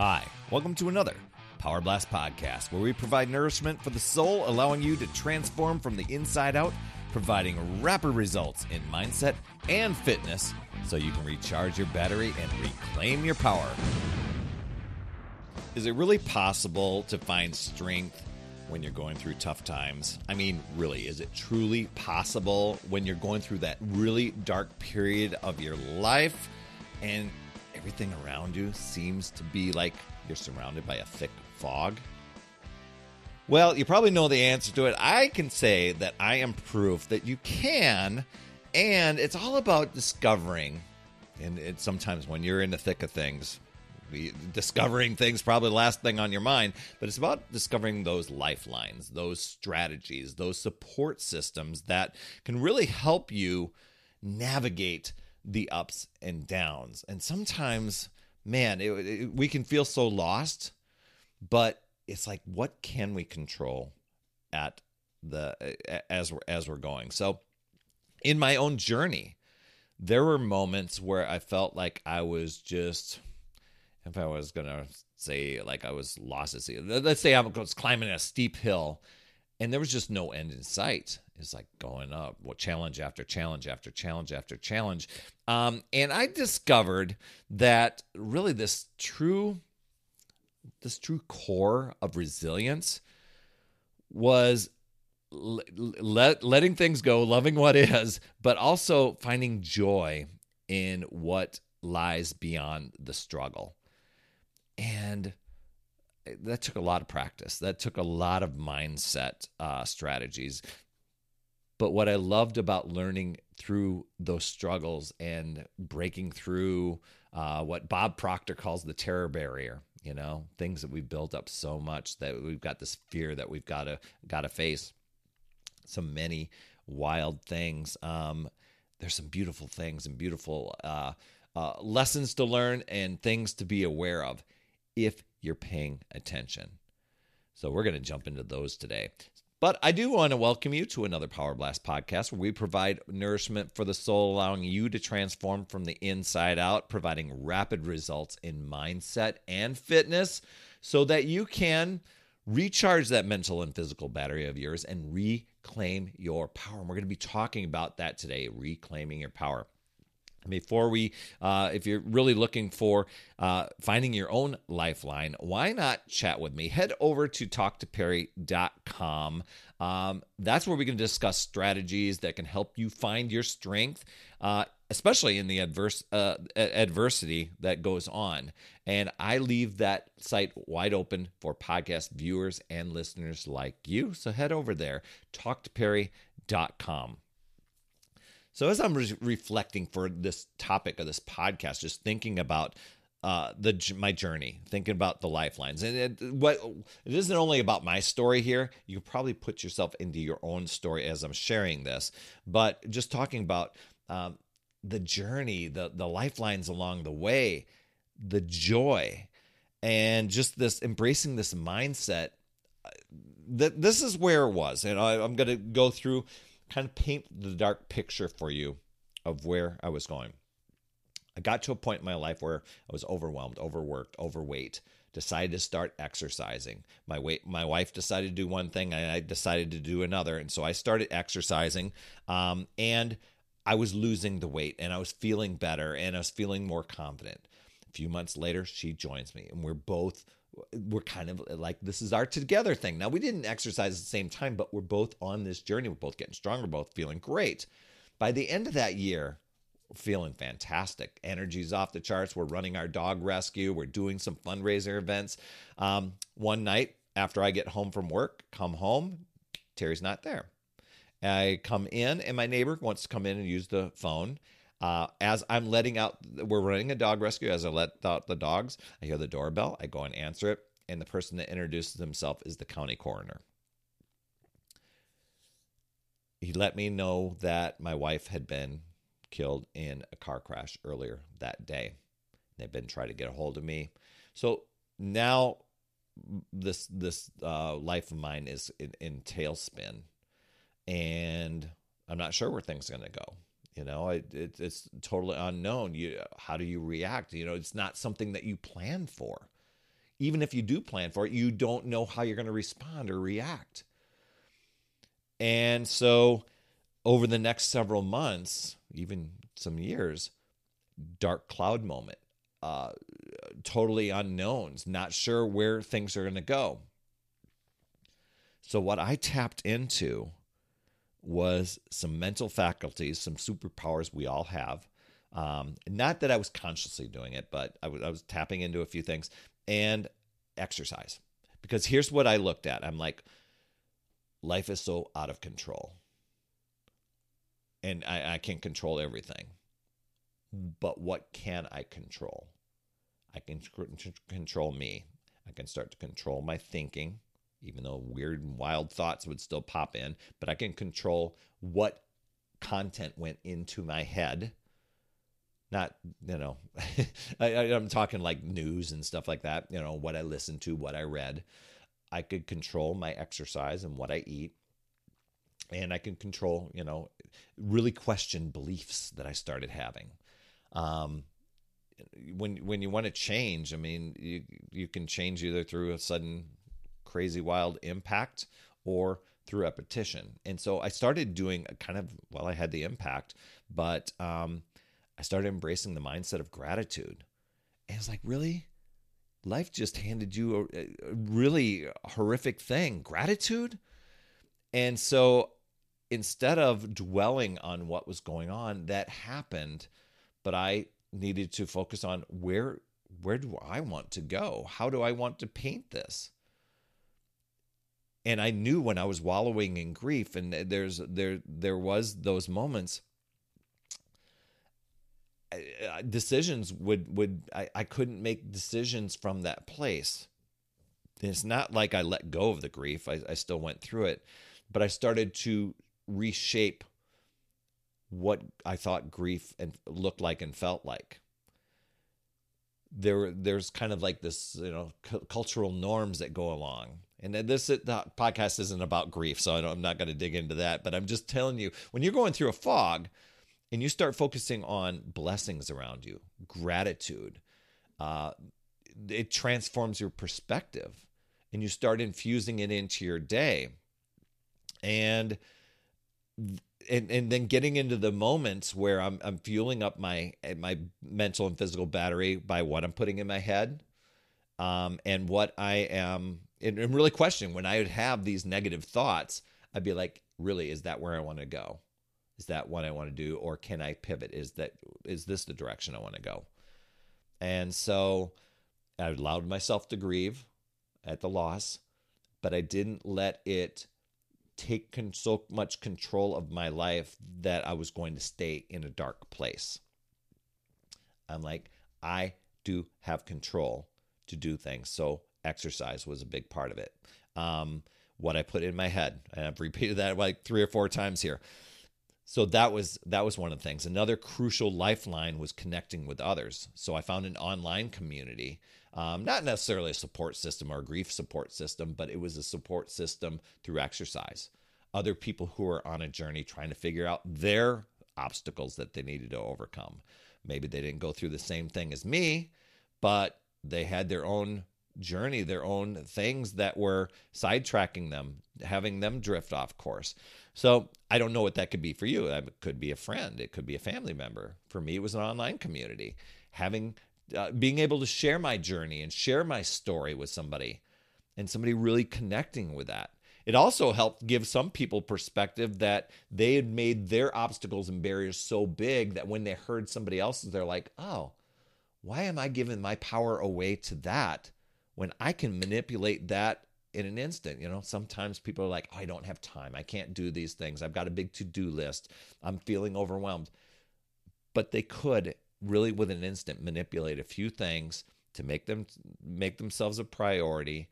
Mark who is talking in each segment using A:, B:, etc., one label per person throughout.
A: Hi, welcome to another Power Blast podcast where we provide nourishment for the soul, allowing you to transform from the inside out, providing rapid results in mindset and fitness so you can recharge your battery and reclaim your power. Is it really possible to find strength when you're going through tough times? I mean, really, is it truly possible when you're going through that really dark period of your life and everything around you seems to be like you're surrounded by a thick fog? Well, you probably know the answer to it. I can say that I am proof that you can, and it's all about discovering. And sometimes when you're in the thick of things, discovering things probably the last thing on your mind, but it's about discovering those lifelines, those strategies, those support systems that can really help you navigate the ups and downs. And sometimes, man, it, it, we can feel so lost, but it's like, what can we control at the as we're as we're going? So, in my own journey, there were moments where I felt like I was just, if I was gonna say like I was lost at sea. Let's say I was climbing a steep hill, and there was just no end in sight is like going up well challenge after challenge after challenge after challenge um, and i discovered that really this true this true core of resilience was let, letting things go loving what is but also finding joy in what lies beyond the struggle and that took a lot of practice. That took a lot of mindset uh, strategies. But what I loved about learning through those struggles and breaking through uh, what Bob Proctor calls the terror barrier, you know, things that we've built up so much that we've got this fear that we've got to got to face. So many wild things. Um, there's some beautiful things and beautiful uh, uh, lessons to learn and things to be aware of if you're paying attention. So we're going to jump into those today. But I do want to welcome you to another Power Blast podcast where we provide nourishment for the soul, allowing you to transform from the inside out, providing rapid results in mindset and fitness so that you can recharge that mental and physical battery of yours and reclaim your power. And we're going to be talking about that today reclaiming your power. Before we, uh, if you're really looking for uh, finding your own lifeline, why not chat with me? Head over to talktoperry.com. Um, that's where we can discuss strategies that can help you find your strength, uh, especially in the adverse uh, adversity that goes on. And I leave that site wide open for podcast viewers and listeners like you. So head over there, talktoperry.com. So as I'm re- reflecting for this topic of this podcast, just thinking about uh, the my journey, thinking about the lifelines, and it, what it isn't only about my story here. You probably put yourself into your own story as I'm sharing this, but just talking about um, the journey, the the lifelines along the way, the joy, and just this embracing this mindset. Uh, that this is where it was, and I, I'm going to go through kind of paint the dark picture for you of where I was going. I got to a point in my life where I was overwhelmed, overworked, overweight. Decided to start exercising. My weight, my wife decided to do one thing, and I decided to do another, and so I started exercising. Um, and I was losing the weight, and I was feeling better, and I was feeling more confident. A few months later, she joins me, and we're both we're kind of like this is our together thing. Now we didn't exercise at the same time, but we're both on this journey. We're both getting stronger, both feeling great. By the end of that year, feeling fantastic. Energy's off the charts. We're running our dog rescue. We're doing some fundraiser events. Um, one night after I get home from work, come home, Terry's not there. I come in, and my neighbor wants to come in and use the phone. Uh, as I'm letting out, we're running a dog rescue. As I let out the dogs, I hear the doorbell. I go and answer it, and the person that introduces himself is the county coroner. He let me know that my wife had been killed in a car crash earlier that day. They've been trying to get a hold of me. So now this this uh, life of mine is in, in tailspin, and I'm not sure where things are going to go. You know, it, it, it's totally unknown. You, how do you react? You know, it's not something that you plan for. even if you do plan for it, you don't know how you're going to respond or react. And so, over the next several months, even some years, dark cloud moment, uh, totally unknowns, not sure where things are going to go. So, what I tapped into was some mental faculties, some superpowers we all have. Um, not that I was consciously doing it, but I was, was tapping into a few things and exercise. Because here's what I looked at I'm like, life is so out of control. And I, I can't control everything. But what can I control? I can control me. I can start to control my thinking, even though weird and wild thoughts would still pop in, but I can control what content went into my head. Not, you know, I, am talking like news and stuff like that, you know, what I listened to, what I read. I could control my exercise and what I eat. And I can control, you know, really question beliefs that I started having. Um, when when you want to change, I mean, you you can change either through a sudden crazy wild impact or through repetition. And so I started doing a kind of well, I had the impact, but um, I started embracing the mindset of gratitude. And it's like, really? Life just handed you a, a really horrific thing, gratitude? And so instead of dwelling on what was going on, that happened, but I needed to focus on where where do I want to go? How do I want to paint this? And I knew when I was wallowing in grief and there's there there was those moments decisions would would I, I couldn't make decisions from that place. It's not like I let go of the grief. I, I still went through it, but I started to reshape what I thought grief and looked like and felt like. There, there's kind of like this, you know, cu- cultural norms that go along. And this the podcast isn't about grief, so I am not going to dig into that. But I'm just telling you, when you're going through a fog, and you start focusing on blessings around you, gratitude, uh, it transforms your perspective, and you start infusing it into your day, and and and then getting into the moments where I'm I'm fueling up my my mental and physical battery by what I'm putting in my head, um, and what I am and, and really questioning when I would have these negative thoughts, I'd be like, really, is that where I want to go? Is that what I want to do, or can I pivot? Is that is this the direction I want to go? And so I allowed myself to grieve at the loss, but I didn't let it take con- so much control of my life that I was going to stay in a dark place. I'm like, I do have control to do things. So exercise was a big part of it. Um, what I put in my head, and I've repeated that like three or four times here. So that was that was one of the things. Another crucial lifeline was connecting with others. So I found an online community um, not necessarily a support system or grief support system, but it was a support system through exercise. Other people who are on a journey trying to figure out their obstacles that they needed to overcome. Maybe they didn't go through the same thing as me, but they had their own journey, their own things that were sidetracking them, having them drift off course. So I don't know what that could be for you. It could be a friend, it could be a family member. For me, it was an online community. Having uh, being able to share my journey and share my story with somebody and somebody really connecting with that. It also helped give some people perspective that they had made their obstacles and barriers so big that when they heard somebody else's, they're like, oh, why am I giving my power away to that when I can manipulate that in an instant? You know, sometimes people are like, oh, I don't have time. I can't do these things. I've got a big to do list. I'm feeling overwhelmed. But they could really with an instant manipulate a few things to make them make themselves a priority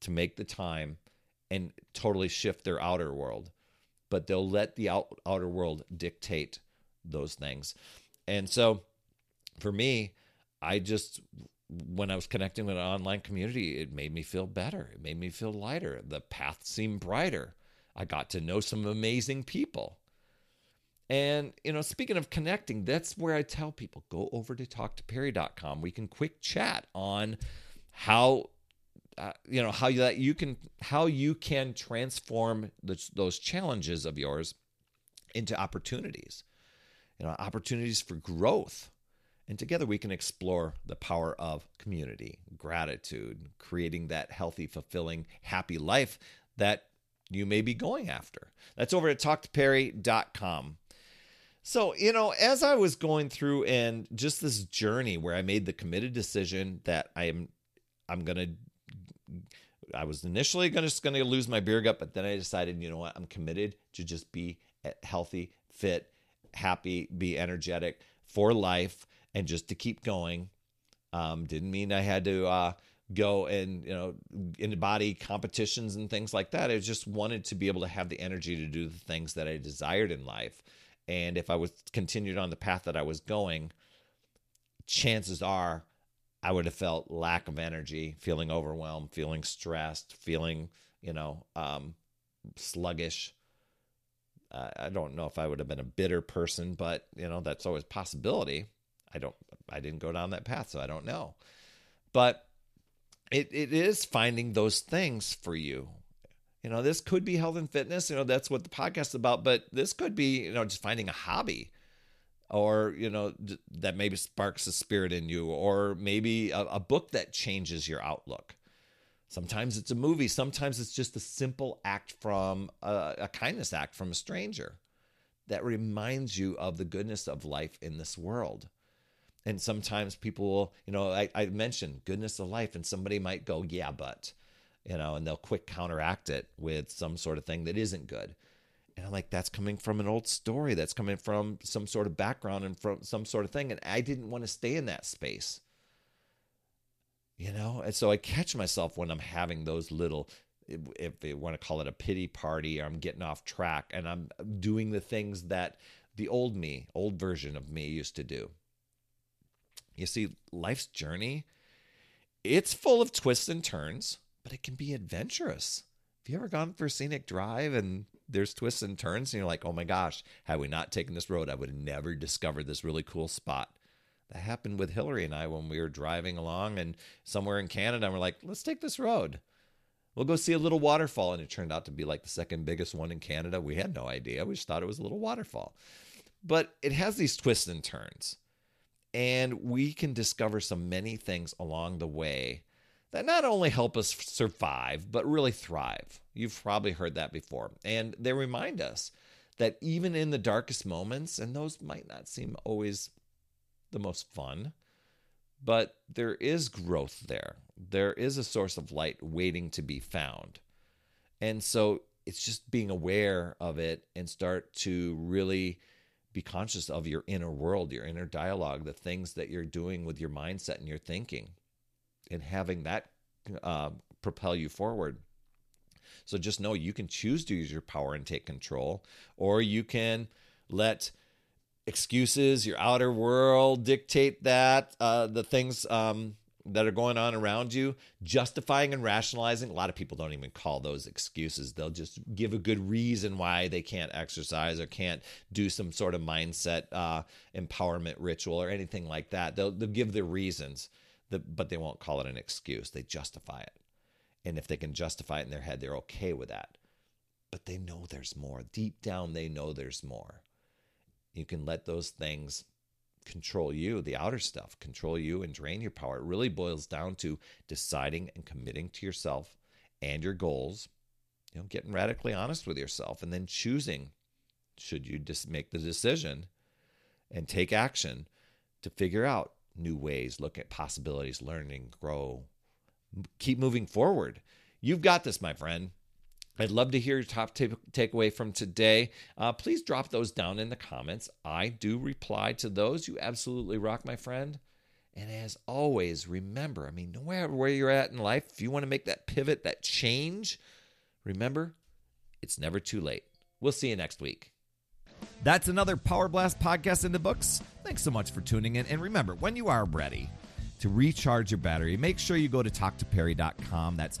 A: to make the time and totally shift their outer world but they'll let the out, outer world dictate those things and so for me i just when i was connecting with an online community it made me feel better. It made me feel lighter. The path seemed brighter. I got to know some amazing people. And, you know, speaking of connecting, that's where I tell people go over to talktoperry.com. We can quick chat on how uh, you know how you, that you can how you can transform the, those challenges of yours into opportunities. You know opportunities for growth and together we can explore the power of community gratitude creating that healthy fulfilling happy life that you may be going after. That's over at talktoperry.com so, you know, as I was going through and just this journey where I made the committed decision that I am I'm going to I was initially going to just going to lose my beer gut, but then I decided, you know what, I'm committed to just be healthy, fit, happy, be energetic for life, and just to keep going. Um, didn't mean I had to uh, go and you know into body competitions and things like that. I just wanted to be able to have the energy to do the things that I desired in life. And if I was continued on the path that I was going, chances are I would have felt lack of energy, feeling overwhelmed, feeling stressed, feeling, you know, um, sluggish. Uh, I don't know if I would have been a bitter person, but you know, that's always possibility. I don't, I didn't go down that path, so I don't know. But it, it is finding those things for you. You know, this could be health and fitness. You know, that's what the podcast is about. But this could be, you know, just finding a hobby or you know that maybe sparks a spirit in you or maybe a, a, book that changes your outlook sometimes it's a movie sometimes it's just a simple act from a, a kindness act from a stranger that reminds you of the goodness of life in this world and sometimes people will you know I, I mentioned goodness of life and somebody might go yeah but you know and they'll quick counteract it with some sort of thing that isn't good and I'm like, that's coming from an old story. That's coming from some sort of background and from some sort of thing. And I didn't want to stay in that space. You know? And so I catch myself when I'm having those little, if they want to call it a pity party, or I'm getting off track and I'm doing the things that the old me, old version of me used to do. You see, life's journey, it's full of twists and turns, but it can be adventurous. Have you ever gone for a scenic drive and there's twists and turns, and you're like, oh my gosh, had we not taken this road, I would have never discovered this really cool spot. That happened with Hillary and I when we were driving along and somewhere in Canada, and we're like, let's take this road. We'll go see a little waterfall. And it turned out to be like the second biggest one in Canada. We had no idea. We just thought it was a little waterfall. But it has these twists and turns. And we can discover so many things along the way that not only help us survive, but really thrive. You've probably heard that before. And they remind us that even in the darkest moments, and those might not seem always the most fun, but there is growth there. There is a source of light waiting to be found. And so it's just being aware of it and start to really be conscious of your inner world, your inner dialogue, the things that you're doing with your mindset and your thinking and having that uh, propel you forward. So just know you can choose to use your power and take control, or you can let excuses, your outer world dictate that, uh, the things um, that are going on around you, justifying and rationalizing. A lot of people don't even call those excuses. They'll just give a good reason why they can't exercise or can't do some sort of mindset uh, empowerment ritual or anything like that. They'll, they'll give the reasons but they won't call it an excuse. They justify it. And if they can justify it in their head, they're okay with that. But they know there's more. Deep down, they know there's more. You can let those things control you, the outer stuff, control you and drain your power. It really boils down to deciding and committing to yourself and your goals, you know, getting radically honest with yourself and then choosing should you just make the decision and take action to figure out new ways, look at possibilities, learning, grow, keep moving forward. You've got this, my friend. I'd love to hear your top t- takeaway from today. Uh, please drop those down in the comments. I do reply to those. You absolutely rock, my friend. And as always, remember I mean, no matter where you're at in life, if you want to make that pivot, that change, remember, it's never too late. We'll see you next week. That's another Power Blast podcast in the books. Thanks so much for tuning in. And remember, when you are ready to recharge your battery, make sure you go to talktoperry.com. That's